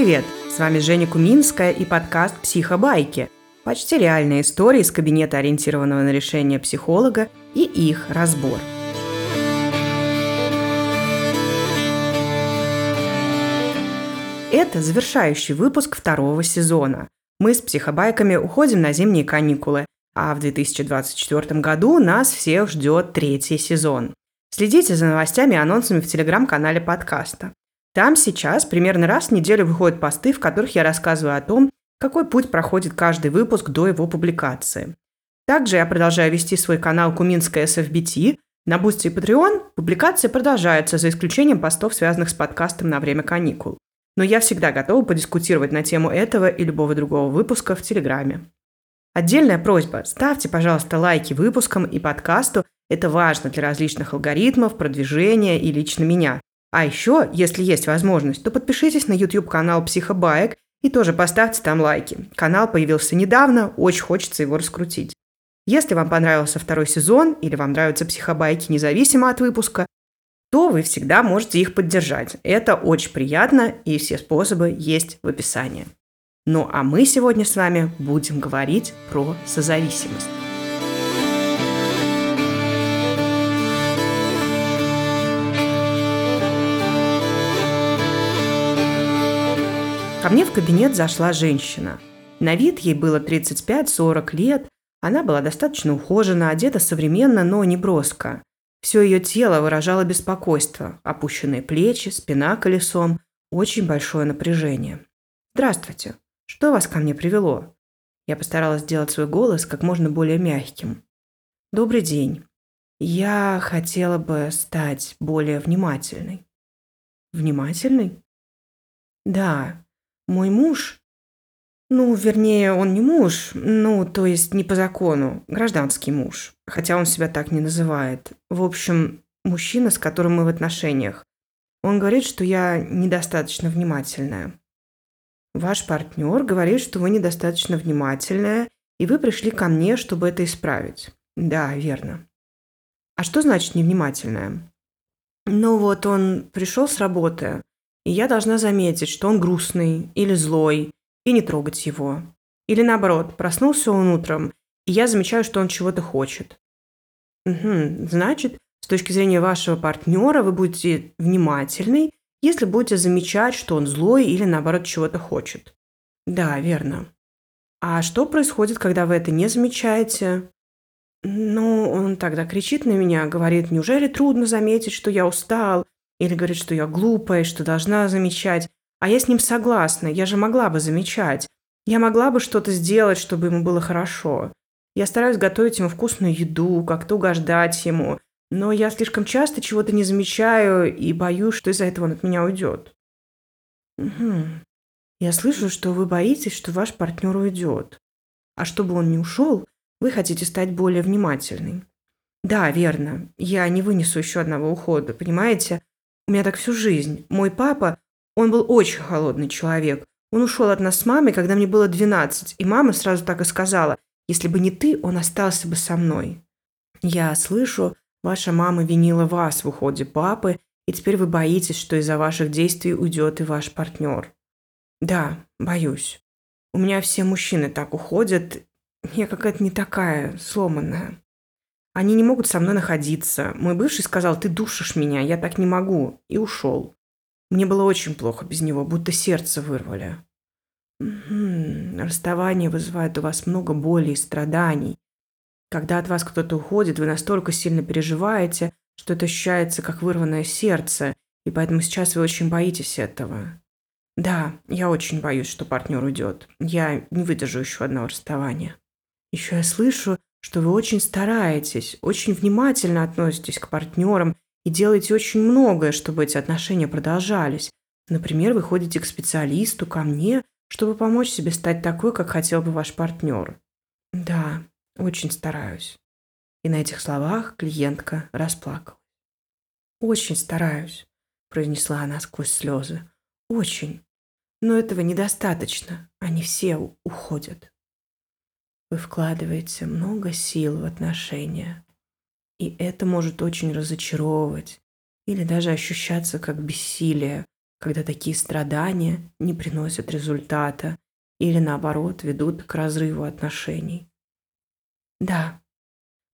Привет! С вами Женя Куминская и подкаст «Психобайки». Почти реальные истории из кабинета, ориентированного на решение психолога, и их разбор. Это завершающий выпуск второго сезона. Мы с психобайками уходим на зимние каникулы, а в 2024 году нас всех ждет третий сезон. Следите за новостями и анонсами в телеграм-канале подкаста. Там сейчас примерно раз в неделю выходят посты, в которых я рассказываю о том, какой путь проходит каждый выпуск до его публикации. Также я продолжаю вести свой канал Куминская SFBT. На Boosty и Patreon публикация продолжается, за исключением постов, связанных с подкастом на время каникул. Но я всегда готова подискутировать на тему этого и любого другого выпуска в Телеграме. Отдельная просьба – ставьте, пожалуйста, лайки выпускам и подкасту. Это важно для различных алгоритмов, продвижения и лично меня. А еще, если есть возможность, то подпишитесь на YouTube-канал Психобаек и тоже поставьте там лайки. Канал появился недавно, очень хочется его раскрутить. Если вам понравился второй сезон или вам нравятся психобайки независимо от выпуска, то вы всегда можете их поддержать. Это очень приятно, и все способы есть в описании. Ну а мы сегодня с вами будем говорить про созависимость. Ко мне в кабинет зашла женщина. На вид ей было 35-40 лет, она была достаточно ухожена, одета современно, но не броско. Все ее тело выражало беспокойство, опущенные плечи, спина колесом, очень большое напряжение. «Здравствуйте», что вас ко мне привело?» Я постаралась сделать свой голос как можно более мягким. «Добрый день. Я хотела бы стать более внимательной». «Внимательной?» «Да. Мой муж...» «Ну, вернее, он не муж, ну, то есть не по закону, гражданский муж, хотя он себя так не называет. В общем, мужчина, с которым мы в отношениях. Он говорит, что я недостаточно внимательная. Ваш партнер говорит, что вы недостаточно внимательная, и вы пришли ко мне, чтобы это исправить. Да, верно. А что значит невнимательная? Ну вот он пришел с работы, и я должна заметить, что он грустный или злой, и не трогать его. Или наоборот, проснулся он утром, и я замечаю, что он чего-то хочет. Угу, значит, с точки зрения вашего партнера вы будете внимательной если будете замечать, что он злой или наоборот чего-то хочет. Да, верно. А что происходит, когда вы это не замечаете? Ну, он тогда кричит на меня, говорит, неужели трудно заметить, что я устал? Или говорит, что я глупая, что должна замечать. А я с ним согласна, я же могла бы замечать. Я могла бы что-то сделать, чтобы ему было хорошо. Я стараюсь готовить ему вкусную еду, как-то угождать ему. Но я слишком часто чего-то не замечаю и боюсь, что из-за этого он от меня уйдет. Угу. Я слышу, что вы боитесь, что ваш партнер уйдет. А чтобы он не ушел, вы хотите стать более внимательной. Да, верно. Я не вынесу еще одного ухода, понимаете? У меня так всю жизнь. Мой папа, он был очень холодный человек. Он ушел от нас с мамой, когда мне было 12, и мама сразу так и сказала, если бы не ты, он остался бы со мной. Я слышу, Ваша мама винила вас в уходе папы, и теперь вы боитесь, что из-за ваших действий уйдет и ваш партнер. Да, боюсь. У меня все мужчины так уходят. Я какая-то не такая, сломанная. Они не могут со мной находиться. Мой бывший сказал, ты душишь меня, я так не могу. И ушел. Мне было очень плохо без него, будто сердце вырвали. Угу. Расставание вызывает у вас много боли и страданий. Когда от вас кто-то уходит, вы настолько сильно переживаете, что это ощущается как вырванное сердце, и поэтому сейчас вы очень боитесь этого. Да, я очень боюсь, что партнер уйдет. Я не выдержу еще одного расставания. Еще я слышу, что вы очень стараетесь, очень внимательно относитесь к партнерам и делаете очень многое, чтобы эти отношения продолжались. Например, вы ходите к специалисту, ко мне, чтобы помочь себе стать такой, как хотел бы ваш партнер. Да, очень стараюсь. И на этих словах клиентка расплакалась. «Очень стараюсь», – произнесла она сквозь слезы. «Очень. Но этого недостаточно. Они все уходят». Вы вкладываете много сил в отношения. И это может очень разочаровывать или даже ощущаться как бессилие, когда такие страдания не приносят результата или, наоборот, ведут к разрыву отношений. Да,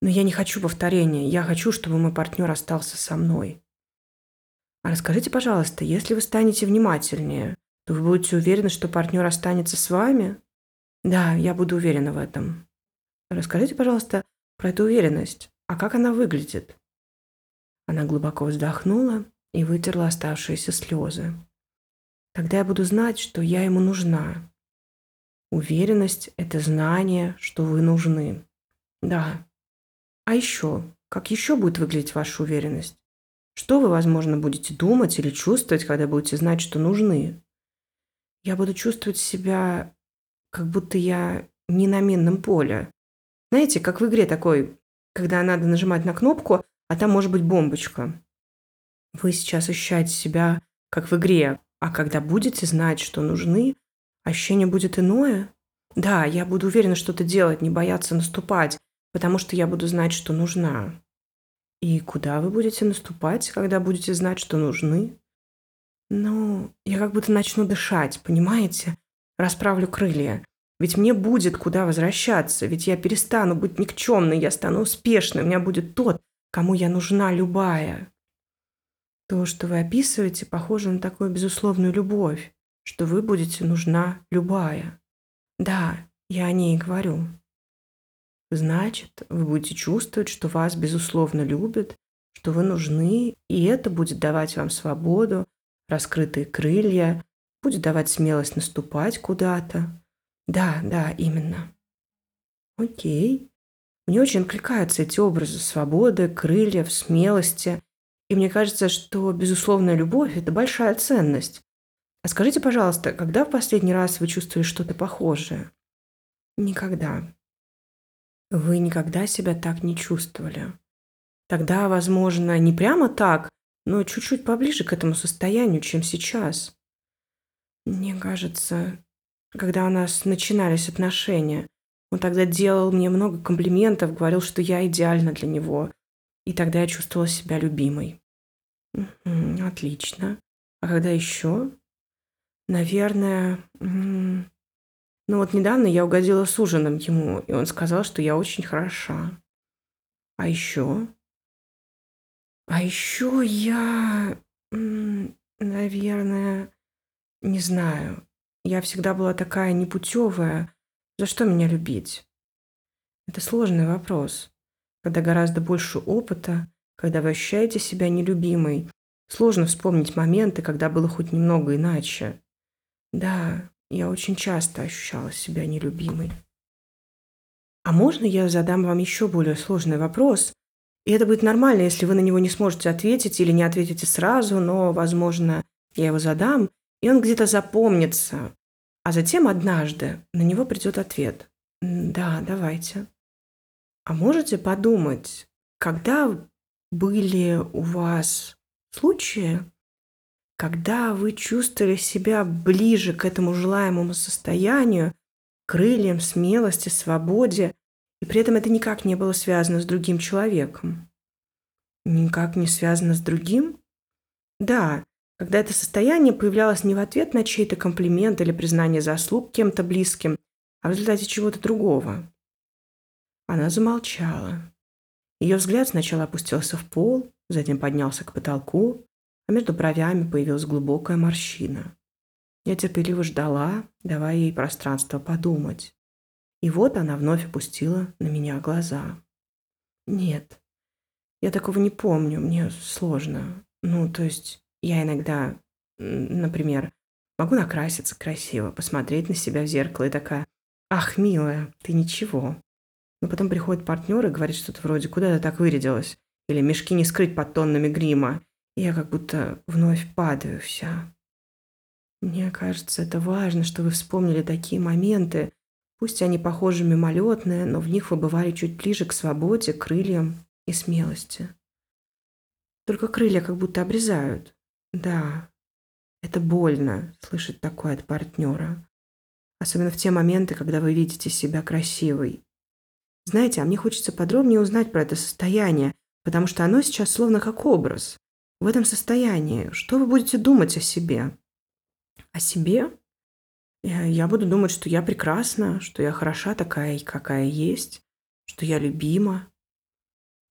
но я не хочу повторения. Я хочу, чтобы мой партнер остался со мной. А расскажите, пожалуйста, если вы станете внимательнее, то вы будете уверены, что партнер останется с вами? Да, я буду уверена в этом. Расскажите, пожалуйста, про эту уверенность. А как она выглядит? Она глубоко вздохнула и вытерла оставшиеся слезы. Тогда я буду знать, что я ему нужна. Уверенность – это знание, что вы нужны. Да. А еще, как еще будет выглядеть ваша уверенность? Что вы, возможно, будете думать или чувствовать, когда будете знать, что нужны? Я буду чувствовать себя, как будто я не на минном поле. Знаете, как в игре такой, когда надо нажимать на кнопку, а там может быть бомбочка. Вы сейчас ощущаете себя, как в игре, а когда будете знать, что нужны, ощущение будет иное. Да, я буду уверена что-то делать, не бояться наступать, потому что я буду знать, что нужна. И куда вы будете наступать, когда будете знать, что нужны? Ну, я как будто начну дышать, понимаете? Расправлю крылья. Ведь мне будет куда возвращаться, ведь я перестану быть никчемной, я стану успешной, у меня будет тот, кому я нужна любая. То, что вы описываете, похоже на такую безусловную любовь, что вы будете нужна любая. Да, я о ней говорю. Значит, вы будете чувствовать, что вас безусловно любят, что вы нужны, и это будет давать вам свободу, раскрытые крылья, будет давать смелость наступать куда-то. Да, да, именно. Окей. Мне очень откликаются эти образы свободы, крыльев, смелости. И мне кажется, что безусловная любовь – это большая ценность. А скажите, пожалуйста, когда в последний раз вы чувствовали что-то похожее? Никогда. Вы никогда себя так не чувствовали. Тогда, возможно, не прямо так, но чуть-чуть поближе к этому состоянию, чем сейчас. Мне кажется, когда у нас начинались отношения, он тогда делал мне много комплиментов, говорил, что я идеальна для него. И тогда я чувствовала себя любимой. отлично. А когда еще? Наверное, ну вот недавно я угодила с ужином ему, и он сказал, что я очень хороша. А еще? А еще я, наверное, не знаю. Я всегда была такая непутевая. За что меня любить? Это сложный вопрос. Когда гораздо больше опыта, когда вы ощущаете себя нелюбимой, сложно вспомнить моменты, когда было хоть немного иначе. Да, я очень часто ощущала себя нелюбимой. А можно я задам вам еще более сложный вопрос? И это будет нормально, если вы на него не сможете ответить или не ответите сразу, но, возможно, я его задам, и он где-то запомнится. А затем однажды на него придет ответ. Да, давайте. А можете подумать, когда были у вас случаи, когда вы чувствовали себя ближе к этому желаемому состоянию, крыльям, смелости, свободе, и при этом это никак не было связано с другим человеком. Никак не связано с другим? Да, когда это состояние появлялось не в ответ на чей-то комплимент или признание заслуг кем-то близким, а в результате чего-то другого. Она замолчала. Ее взгляд сначала опустился в пол, затем поднялся к потолку, а между бровями появилась глубокая морщина. Я терпеливо ждала, давая ей пространство подумать. И вот она вновь опустила на меня глаза. «Нет, я такого не помню, мне сложно. Ну, то есть я иногда, например, могу накраситься красиво, посмотреть на себя в зеркало и такая, ах, милая, ты ничего. Но потом приходит партнер и говорит что-то вроде, куда ты так вырядилась? Или мешки не скрыть под тоннами грима. И я как будто вновь падаю вся. Мне кажется, это важно, что вы вспомнили такие моменты. Пусть они похожи мимолетные, но в них вы бывали чуть ближе к свободе, крыльям и смелости. Только крылья как будто обрезают. Да, это больно слышать такое от партнера. Особенно в те моменты, когда вы видите себя красивой. Знаете, а мне хочется подробнее узнать про это состояние, потому что оно сейчас словно как образ. в этом состоянии, что вы будете думать о себе? О себе? Я буду думать, что я прекрасна, что я хороша такая, какая есть, что я любима.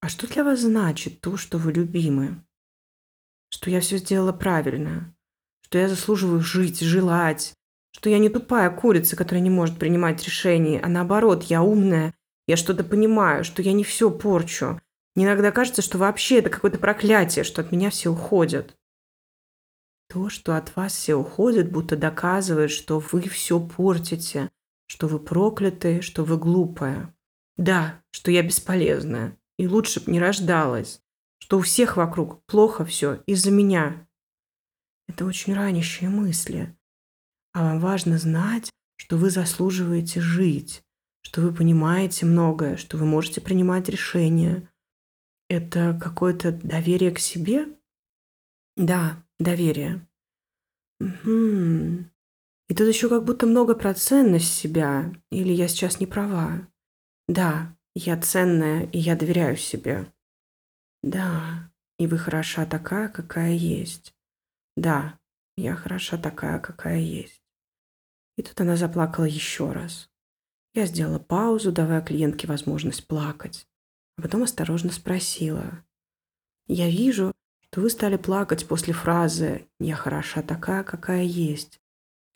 А что для вас значит то, что вы любимы? Что я все сделала правильно, что я заслуживаю жить, желать, что я не тупая курица, которая не может принимать решения, а наоборот, я умная, я что-то понимаю, что я не все порчу. Мне иногда кажется, что вообще это какое-то проклятие, что от меня все уходят. То, что от вас все уходят, будто доказывает, что вы все портите, что вы прокляты, что вы глупая. Да, что я бесполезная, и лучше б не рождалась, что у всех вокруг плохо все из-за меня. Это очень ранящие мысли. А вам важно знать, что вы заслуживаете жить, что вы понимаете многое, что вы можете принимать решения. Это какое-то доверие к себе? Да, доверие. Угу. И тут еще как будто много про ценность себя. Или я сейчас не права? Да, я ценная, и я доверяю себе. Да, и вы хороша такая, какая есть. Да, я хороша такая, какая есть. И тут она заплакала еще раз. Я сделала паузу, давая клиентке возможность плакать. А потом осторожно спросила. Я вижу, что вы стали плакать после фразы «Я хороша такая, какая есть».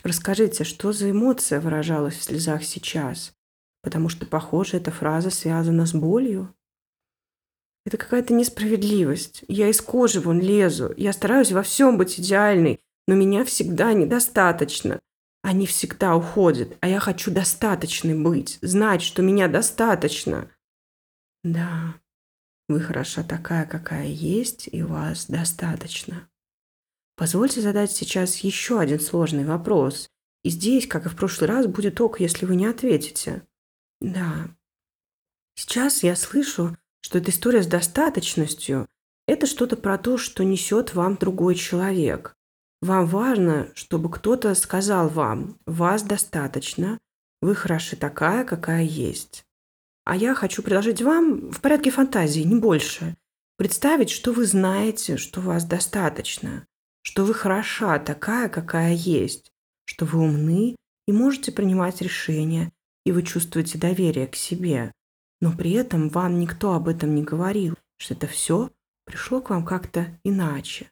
Расскажите, что за эмоция выражалась в слезах сейчас? Потому что, похоже, эта фраза связана с болью. Это какая-то несправедливость. Я из кожи вон лезу. Я стараюсь во всем быть идеальной, но меня всегда недостаточно. Они всегда уходят, а я хочу достаточной быть, знать, что меня достаточно. Да, вы хороша такая, какая есть, и вас достаточно. Позвольте задать сейчас еще один сложный вопрос. И здесь, как и в прошлый раз, будет ок, если вы не ответите. Да. Сейчас я слышу, что эта история с достаточностью – это что-то про то, что несет вам другой человек. Вам важно, чтобы кто-то сказал вам, вас достаточно, вы хороши такая, какая есть. А я хочу предложить вам в порядке фантазии, не больше, представить, что вы знаете, что вас достаточно, что вы хороша такая, какая есть, что вы умны и можете принимать решения, и вы чувствуете доверие к себе. Но при этом вам никто об этом не говорил, что это все пришло к вам как-то иначе.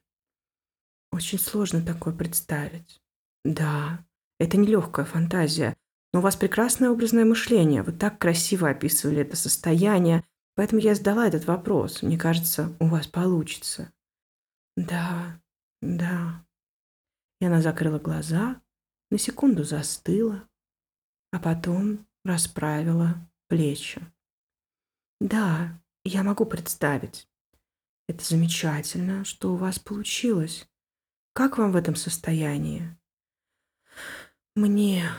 Очень сложно такое представить. Да, это нелегкая фантазия, но у вас прекрасное образное мышление. Вы так красиво описывали это состояние. Поэтому я задала этот вопрос. Мне кажется, у вас получится. Да, да. И она закрыла глаза, на секунду застыла, а потом расправила плечи. Да, я могу представить. Это замечательно, что у вас получилось. Как вам в этом состоянии? Мне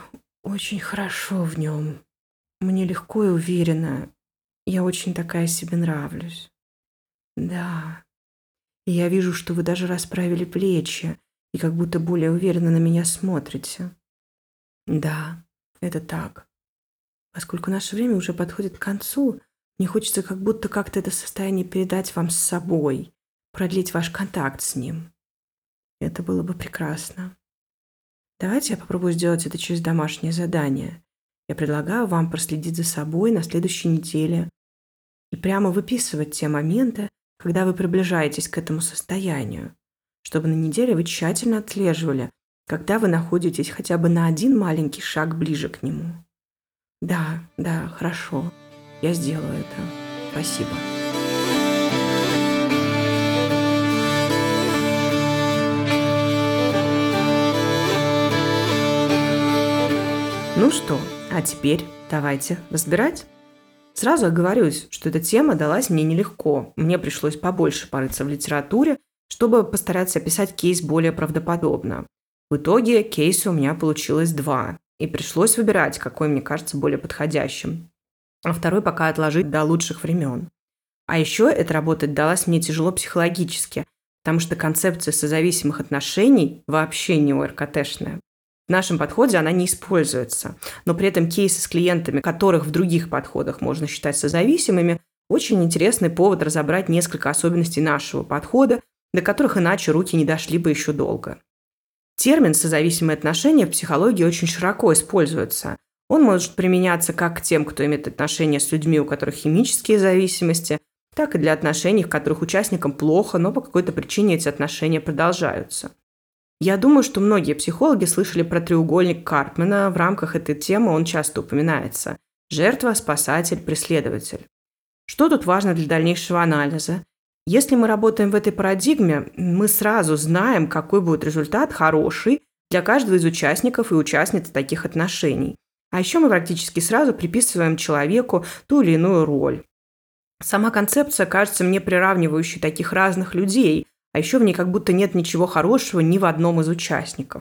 очень хорошо в нем. Мне легко и уверенно. Я очень такая себе нравлюсь. Да. И я вижу, что вы даже расправили плечи и как будто более уверенно на меня смотрите. Да, это так. Поскольку наше время уже подходит к концу, мне хочется как будто как-то это состояние передать вам с собой, продлить ваш контакт с ним. Это было бы прекрасно. Давайте я попробую сделать это через домашнее задание. Я предлагаю вам проследить за собой на следующей неделе и прямо выписывать те моменты, когда вы приближаетесь к этому состоянию, чтобы на неделе вы тщательно отслеживали, когда вы находитесь хотя бы на один маленький шаг ближе к нему. Да, да, хорошо. Я сделаю это. Спасибо. Ну что, а теперь давайте разбирать. Сразу оговорюсь, что эта тема далась мне нелегко. Мне пришлось побольше порыться в литературе, чтобы постараться описать кейс более правдоподобно. В итоге кейса у меня получилось два, и пришлось выбирать, какой мне кажется более подходящим. А второй пока отложить до лучших времен. А еще эта работа далась мне тяжело психологически, потому что концепция созависимых отношений вообще не ОРКТшная. В нашем подходе она не используется. Но при этом кейсы с клиентами, которых в других подходах можно считать созависимыми, очень интересный повод разобрать несколько особенностей нашего подхода до которых иначе руки не дошли бы еще долго. Термин «созависимые отношения» в психологии очень широко используется. Он может применяться как к тем, кто имеет отношения с людьми, у которых химические зависимости, так и для отношений, в которых участникам плохо, но по какой-то причине эти отношения продолжаются. Я думаю, что многие психологи слышали про треугольник Карпмана. В рамках этой темы он часто упоминается. Жертва, спасатель, преследователь. Что тут важно для дальнейшего анализа? Если мы работаем в этой парадигме, мы сразу знаем, какой будет результат хороший для каждого из участников и участниц таких отношений. А еще мы практически сразу приписываем человеку ту или иную роль. Сама концепция кажется мне приравнивающей таких разных людей, а еще в ней как будто нет ничего хорошего ни в одном из участников.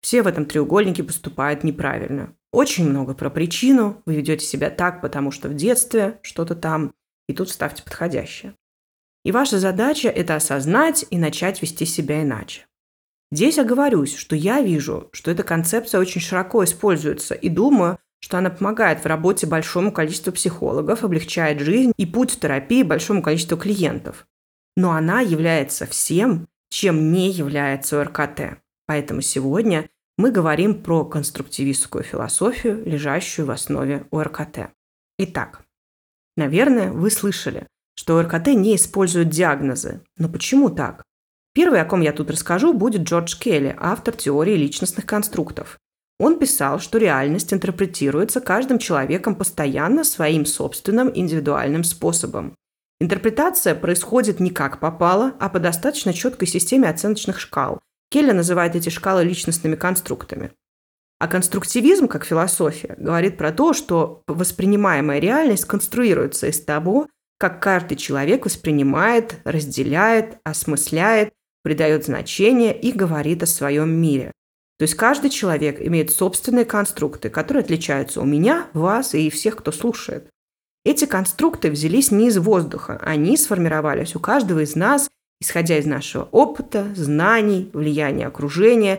Все в этом треугольнике поступают неправильно. Очень много про причину, вы ведете себя так, потому что в детстве что-то там, и тут ставьте подходящее. И ваша задача – это осознать и начать вести себя иначе. Здесь оговорюсь, что я вижу, что эта концепция очень широко используется и думаю, что она помогает в работе большому количеству психологов, облегчает жизнь и путь в терапии большому количеству клиентов но она является всем, чем не является ОРКТ. Поэтому сегодня мы говорим про конструктивистскую философию, лежащую в основе ОРКТ. Итак, наверное, вы слышали, что ОРКТ не использует диагнозы. Но почему так? Первый, о ком я тут расскажу, будет Джордж Келли, автор теории личностных конструктов. Он писал, что реальность интерпретируется каждым человеком постоянно своим собственным индивидуальным способом. Интерпретация происходит не как попало, а по достаточно четкой системе оценочных шкал. Келли называет эти шкалы личностными конструктами. А конструктивизм, как философия, говорит про то, что воспринимаемая реальность конструируется из того, как каждый человек воспринимает, разделяет, осмысляет, придает значение и говорит о своем мире. То есть каждый человек имеет собственные конструкты, которые отличаются у меня, вас и всех, кто слушает. Эти конструкты взялись не из воздуха, они сформировались у каждого из нас, исходя из нашего опыта, знаний, влияния окружения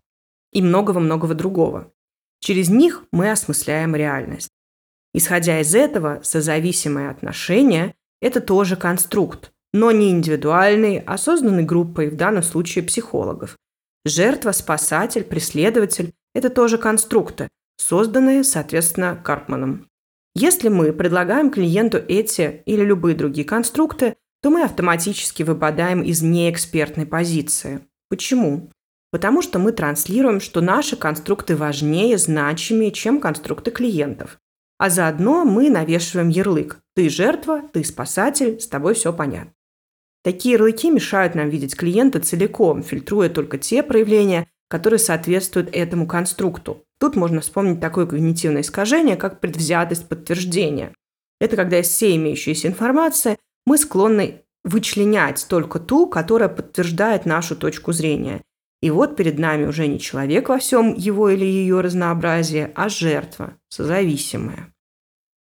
и многого-многого другого. Через них мы осмысляем реальность. Исходя из этого, созависимые отношения – это тоже конструкт, но не индивидуальный, а созданный группой, в данном случае психологов. Жертва, спасатель, преследователь – это тоже конструкты, созданные, соответственно, Карпманом. Если мы предлагаем клиенту эти или любые другие конструкты, то мы автоматически выпадаем из неэкспертной позиции. Почему? Потому что мы транслируем, что наши конструкты важнее, значимее, чем конструкты клиентов. А заодно мы навешиваем ярлык «ты жертва, ты спасатель, с тобой все понятно». Такие ярлыки мешают нам видеть клиента целиком, фильтруя только те проявления, которые соответствуют этому конструкту. Тут можно вспомнить такое когнитивное искажение, как предвзятость подтверждения. Это когда из всей имеющейся информации мы склонны вычленять только ту, которая подтверждает нашу точку зрения. И вот перед нами уже не человек во всем его или ее разнообразии, а жертва, созависимая.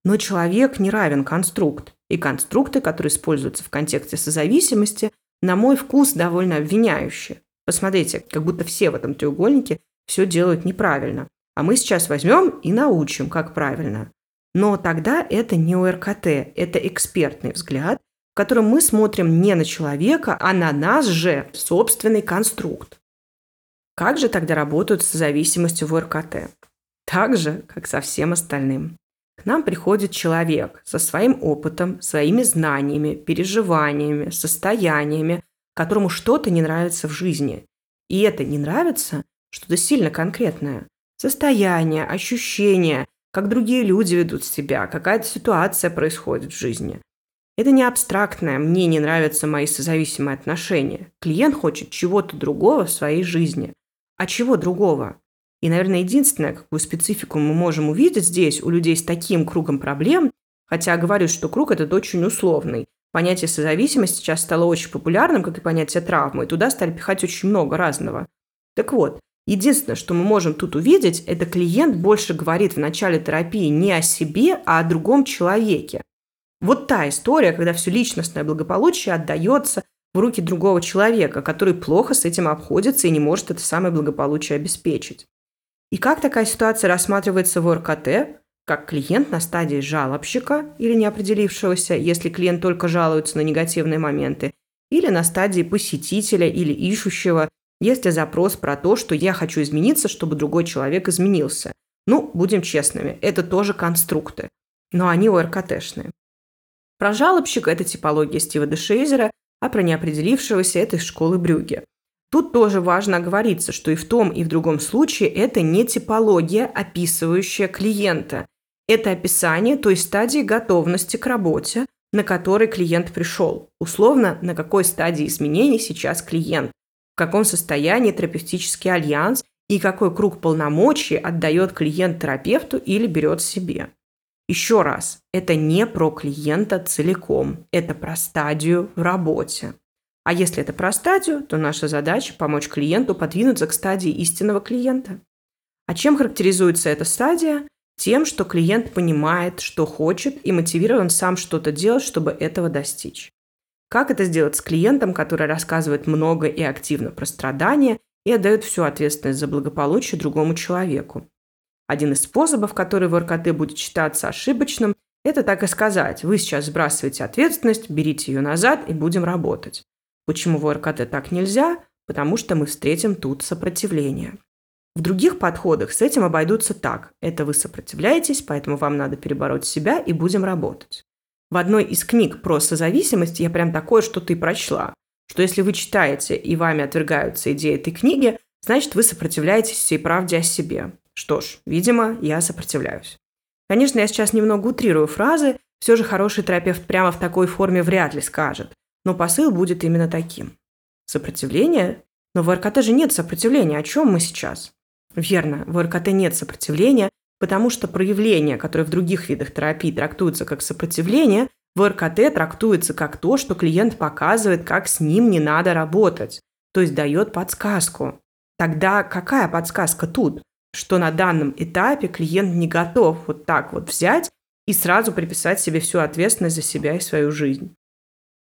Но человек не равен конструкт, и конструкты, которые используются в контексте созависимости, на мой вкус довольно обвиняющие. Посмотрите, как будто все в этом треугольнике все делают неправильно. А мы сейчас возьмем и научим, как правильно. Но тогда это не ОРКТ, это экспертный взгляд, в котором мы смотрим не на человека, а на нас же, собственный конструкт. Как же тогда работают с зависимостью в ОРКТ? Так же, как со всем остальным. К нам приходит человек со своим опытом, своими знаниями, переживаниями, состояниями, которому что-то не нравится в жизни. И это не нравится что-то сильно конкретное. Состояние, ощущение, как другие люди ведут себя, какая-то ситуация происходит в жизни. Это не абстрактное «мне не нравятся мои созависимые отношения». Клиент хочет чего-то другого в своей жизни. А чего другого? И, наверное, единственное, какую специфику мы можем увидеть здесь у людей с таким кругом проблем, хотя говорю, что круг этот очень условный. Понятие созависимости сейчас стало очень популярным, как и понятие травмы, и туда стали пихать очень много разного. Так вот, Единственное, что мы можем тут увидеть, это клиент больше говорит в начале терапии не о себе, а о другом человеке. Вот та история, когда все личностное благополучие отдается в руки другого человека, который плохо с этим обходится и не может это самое благополучие обеспечить. И как такая ситуация рассматривается в ОРКТ? Как клиент на стадии жалобщика или неопределившегося, если клиент только жалуется на негативные моменты, или на стадии посетителя или ищущего, если запрос про то, что я хочу измениться, чтобы другой человек изменился. Ну, будем честными, это тоже конструкты, но они ОРКТшные. Про жалобщика – это типология Стива Дешейзера, а про неопределившегося – это из школы Брюге. Тут тоже важно оговориться, что и в том, и в другом случае это не типология, описывающая клиента. Это описание той стадии готовности к работе, на которой клиент пришел. Условно, на какой стадии изменений сейчас клиент, в каком состоянии терапевтический альянс и какой круг полномочий отдает клиент терапевту или берет себе. Еще раз, это не про клиента целиком, это про стадию в работе. А если это про стадию, то наша задача – помочь клиенту подвинуться к стадии истинного клиента. А чем характеризуется эта стадия? Тем, что клиент понимает, что хочет и мотивирован сам что-то делать, чтобы этого достичь. Как это сделать с клиентом, который рассказывает много и активно про страдания и отдает всю ответственность за благополучие другому человеку? Один из способов, который в РКТ будет считаться ошибочным, это так и сказать. Вы сейчас сбрасываете ответственность, берите ее назад и будем работать. Почему в РКТ так нельзя? Потому что мы встретим тут сопротивление. В других подходах с этим обойдутся так. Это вы сопротивляетесь, поэтому вам надо перебороть себя и будем работать. В одной из книг про созависимость я прям такое что-то и прочла, что если вы читаете и вами отвергаются идеи этой книги, значит вы сопротивляетесь всей правде о себе. Что ж, видимо, я сопротивляюсь. Конечно, я сейчас немного утрирую фразы, все же хороший терапевт прямо в такой форме вряд ли скажет, но посыл будет именно таким. Сопротивление? Но в РКТ же нет сопротивления. О чем мы сейчас? Верно, в РКТ нет сопротивления, потому что проявления, которые в других видах терапии трактуются как сопротивление, в РКТ трактуется как то, что клиент показывает, как с ним не надо работать, то есть дает подсказку. Тогда какая подсказка тут? что на данном этапе клиент не готов вот так вот взять и сразу приписать себе всю ответственность за себя и свою жизнь.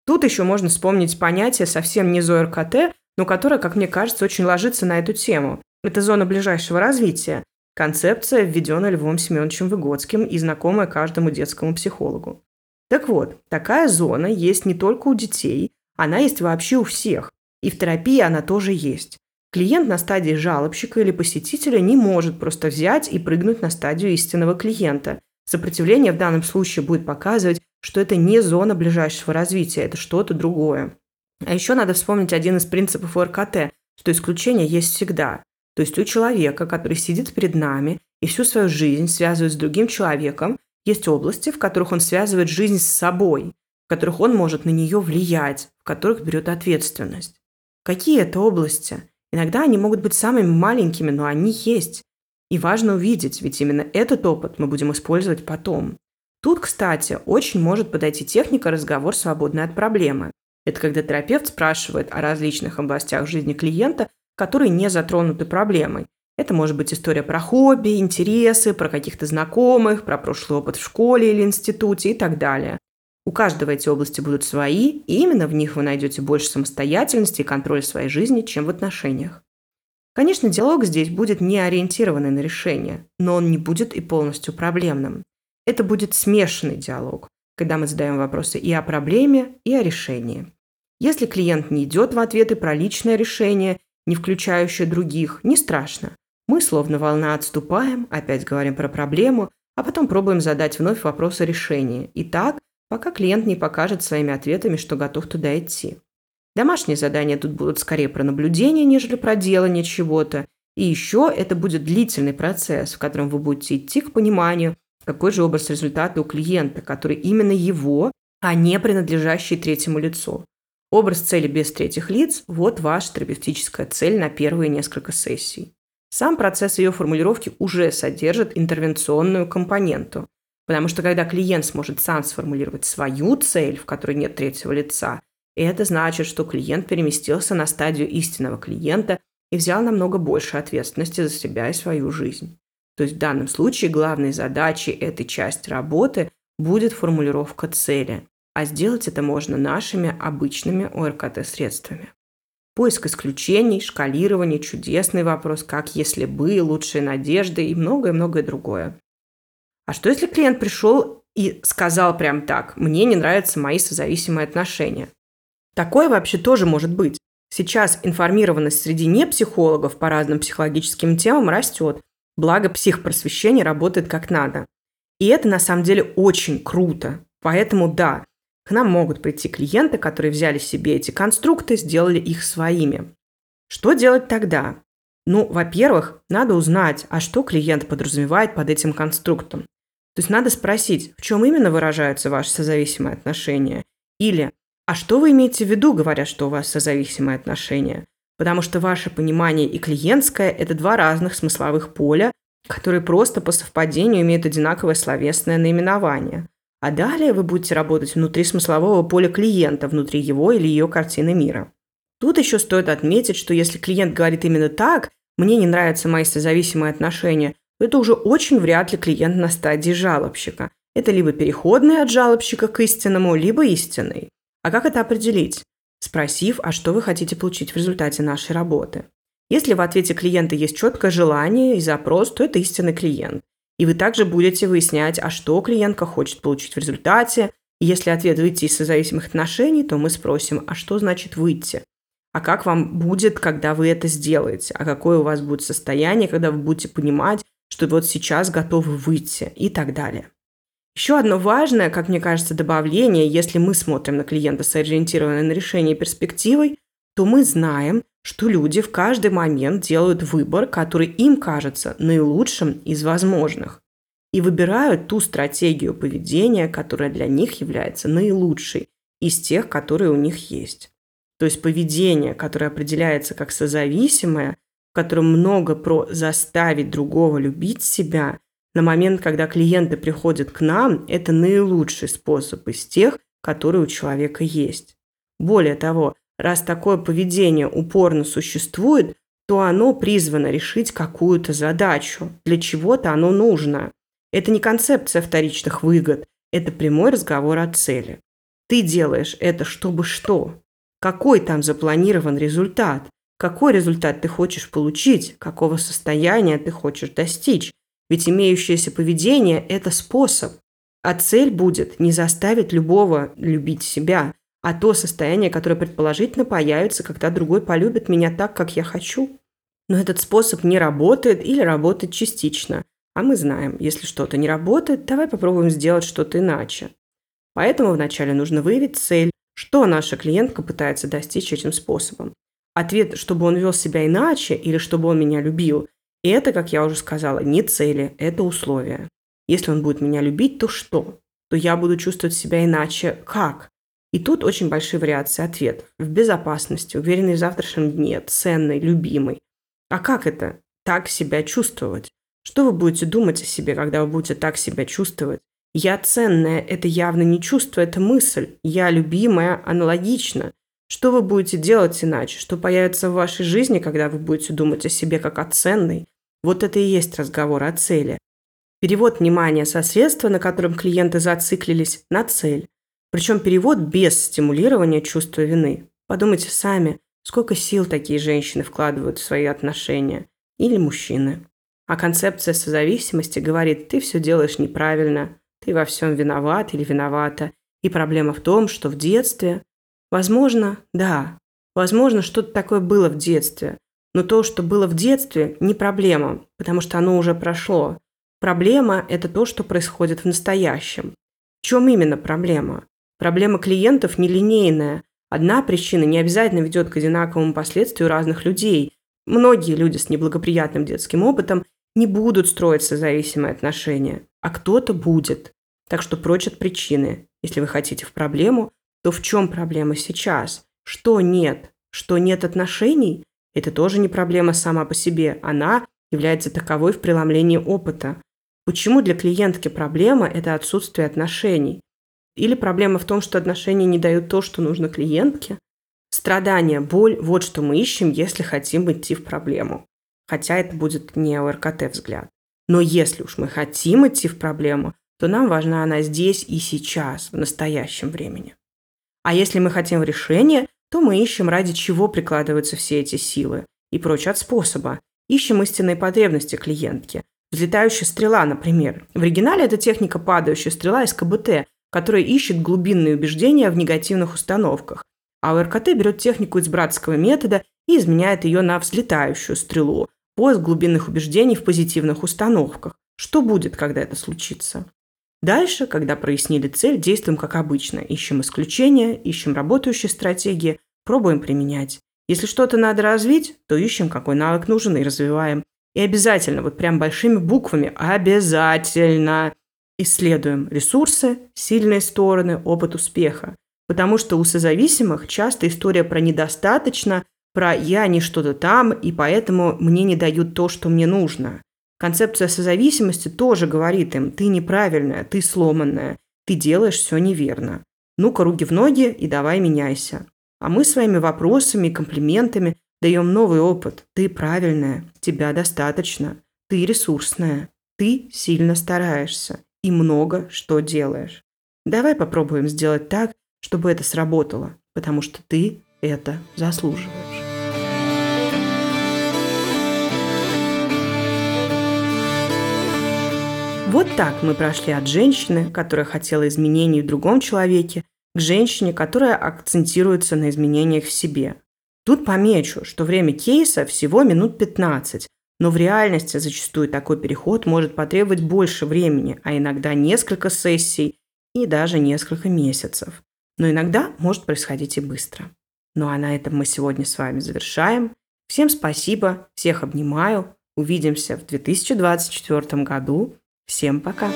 Тут еще можно вспомнить понятие совсем не ЗОРКТ, но которое, как мне кажется, очень ложится на эту тему. Это зона ближайшего развития. Концепция, введенная Львом Семеновичем Выгодским и знакомая каждому детскому психологу. Так вот, такая зона есть не только у детей, она есть вообще у всех. И в терапии она тоже есть. Клиент на стадии жалобщика или посетителя не может просто взять и прыгнуть на стадию истинного клиента. Сопротивление в данном случае будет показывать, что это не зона ближайшего развития, это что-то другое. А еще надо вспомнить один из принципов ОРКТ, что исключение есть всегда. То есть у человека, который сидит перед нами и всю свою жизнь связывает с другим человеком, есть области, в которых он связывает жизнь с собой, в которых он может на нее влиять, в которых берет ответственность. Какие это области? Иногда они могут быть самыми маленькими, но они есть. И важно увидеть, ведь именно этот опыт мы будем использовать потом. Тут, кстати, очень может подойти техника «разговор, свободный от проблемы». Это когда терапевт спрашивает о различных областях жизни клиента, которые не затронуты проблемой. Это может быть история про хобби, интересы, про каких-то знакомых, про прошлый опыт в школе или институте и так далее. У каждого эти области будут свои, и именно в них вы найдете больше самостоятельности и контроля своей жизни, чем в отношениях. Конечно, диалог здесь будет не ориентированный на решение, но он не будет и полностью проблемным. Это будет смешанный диалог, когда мы задаем вопросы и о проблеме, и о решении. Если клиент не идет в ответы про личное решение, не включающее других, не страшно. Мы, словно волна, отступаем, опять говорим про проблему, а потом пробуем задать вновь вопрос о решении. И так пока клиент не покажет своими ответами, что готов туда идти. Домашние задания тут будут скорее про наблюдение, нежели про делание чего-то. И еще это будет длительный процесс, в котором вы будете идти к пониманию, какой же образ результата у клиента, который именно его, а не принадлежащий третьему лицу. Образ цели без третьих лиц – вот ваша терапевтическая цель на первые несколько сессий. Сам процесс ее формулировки уже содержит интервенционную компоненту. Потому что когда клиент сможет сам сформулировать свою цель, в которой нет третьего лица, это значит, что клиент переместился на стадию истинного клиента и взял намного больше ответственности за себя и свою жизнь. То есть в данном случае главной задачей этой части работы будет формулировка цели, а сделать это можно нашими обычными ОРКТ-средствами. Поиск исключений, шкалирование, чудесный вопрос, как если бы, лучшие надежды и многое-многое другое. А что если клиент пришел и сказал прям так, мне не нравятся мои созависимые отношения? Такое вообще тоже может быть. Сейчас информированность среди непсихологов по разным психологическим темам растет, благо психпросвещение работает как надо. И это на самом деле очень круто. Поэтому да, к нам могут прийти клиенты, которые взяли себе эти конструкты, сделали их своими. Что делать тогда? Ну, во-первых, надо узнать, а что клиент подразумевает под этим конструктом. То есть надо спросить, в чем именно выражаются ваши созависимые отношения. Или, а что вы имеете в виду, говоря, что у вас созависимые отношения? Потому что ваше понимание и клиентское – это два разных смысловых поля, которые просто по совпадению имеют одинаковое словесное наименование. А далее вы будете работать внутри смыслового поля клиента, внутри его или ее картины мира. Тут еще стоит отметить, что если клиент говорит именно так, мне не нравятся мои созависимые отношения, то это уже очень вряд ли клиент на стадии жалобщика. Это либо переходный от жалобщика к истинному, либо истинный. А как это определить? Спросив, а что вы хотите получить в результате нашей работы. Если в ответе клиента есть четкое желание и запрос, то это истинный клиент. И вы также будете выяснять, а что клиентка хочет получить в результате. И если ответ выйти из созависимых отношений, то мы спросим, а что значит выйти? А как вам будет, когда вы это сделаете? А какое у вас будет состояние, когда вы будете понимать, что вот сейчас готовы выйти и так далее. Еще одно важное, как мне кажется, добавление, если мы смотрим на клиента сориентированно на решение перспективой, то мы знаем, что люди в каждый момент делают выбор, который им кажется наилучшим из возможных, и выбирают ту стратегию поведения, которая для них является наилучшей из тех, которые у них есть. То есть поведение, которое определяется как созависимое, в котором много про заставить другого любить себя, на момент, когда клиенты приходят к нам, это наилучший способ из тех, которые у человека есть. Более того, раз такое поведение упорно существует, то оно призвано решить какую-то задачу. Для чего-то оно нужно. Это не концепция вторичных выгод, это прямой разговор о цели. Ты делаешь это чтобы что? Какой там запланирован результат? Какой результат ты хочешь получить? Какого состояния ты хочешь достичь? Ведь имеющееся поведение – это способ. А цель будет не заставить любого любить себя, а то состояние, которое предположительно появится, когда другой полюбит меня так, как я хочу. Но этот способ не работает или работает частично. А мы знаем, если что-то не работает, давай попробуем сделать что-то иначе. Поэтому вначале нужно выявить цель, что наша клиентка пытается достичь этим способом. Ответ, чтобы он вел себя иначе или чтобы он меня любил, это, как я уже сказала, не цели, это условия. Если он будет меня любить, то что? То я буду чувствовать себя иначе. Как? И тут очень большие вариации ответов. В безопасности, уверенный в завтрашнем дне, ценный, любимый. А как это? Так себя чувствовать. Что вы будете думать о себе, когда вы будете так себя чувствовать? Я ценная – это явно не чувство, это мысль. Я любимая – аналогично. Что вы будете делать иначе? Что появится в вашей жизни, когда вы будете думать о себе как о ценной? Вот это и есть разговор о цели. Перевод внимания со средства, на котором клиенты зациклились, на цель. Причем перевод без стимулирования чувства вины. Подумайте сами, сколько сил такие женщины вкладывают в свои отношения. Или мужчины. А концепция созависимости говорит, ты все делаешь неправильно, ты во всем виноват или виновата. И проблема в том, что в детстве... Возможно, да, возможно, что-то такое было в детстве. Но то, что было в детстве, не проблема, потому что оно уже прошло. Проблема – это то, что происходит в настоящем. В чем именно проблема? Проблема клиентов нелинейная. Одна причина не обязательно ведет к одинаковому последствию разных людей. Многие люди с неблагоприятным детским опытом не будут строить созависимые отношения, а кто-то будет. Так что прочь от причины. Если вы хотите в проблему, то в чем проблема сейчас? Что нет? Что нет отношений? Это тоже не проблема сама по себе. Она является таковой в преломлении опыта. Почему для клиентки проблема – это отсутствие отношений? Или проблема в том, что отношения не дают то, что нужно клиентке? Страдание, боль – вот что мы ищем, если хотим идти в проблему хотя это будет не ОРКТ взгляд. Но если уж мы хотим идти в проблему, то нам важна она здесь и сейчас, в настоящем времени. А если мы хотим решения, то мы ищем, ради чего прикладываются все эти силы, и прочь от способа. Ищем истинные потребности клиентки. Взлетающая стрела, например. В оригинале это техника падающая стрела из КБТ, которая ищет глубинные убеждения в негативных установках. А УРКТ берет технику из братского метода и изменяет ее на взлетающую стрелу, поиск глубинных убеждений в позитивных установках. Что будет, когда это случится? Дальше, когда прояснили цель, действуем как обычно. Ищем исключения, ищем работающие стратегии, пробуем применять. Если что-то надо развить, то ищем, какой навык нужен и развиваем. И обязательно, вот прям большими буквами, обязательно исследуем ресурсы, сильные стороны, опыт успеха. Потому что у созависимых часто история про недостаточно, про «я не что-то там, и поэтому мне не дают то, что мне нужно». Концепция созависимости тоже говорит им «ты неправильная, ты сломанная, ты делаешь все неверно». Ну-ка, руки в ноги и давай меняйся. А мы своими вопросами и комплиментами даем новый опыт. Ты правильная, тебя достаточно, ты ресурсная, ты сильно стараешься и много что делаешь. Давай попробуем сделать так, чтобы это сработало, потому что ты это заслуживаешь. Вот так мы прошли от женщины, которая хотела изменений в другом человеке, к женщине, которая акцентируется на изменениях в себе. Тут помечу, что время кейса всего минут 15, но в реальности зачастую такой переход может потребовать больше времени, а иногда несколько сессий и даже несколько месяцев. Но иногда может происходить и быстро. Ну а на этом мы сегодня с вами завершаем. Всем спасибо, всех обнимаю. Увидимся в 2024 году. Всем пока!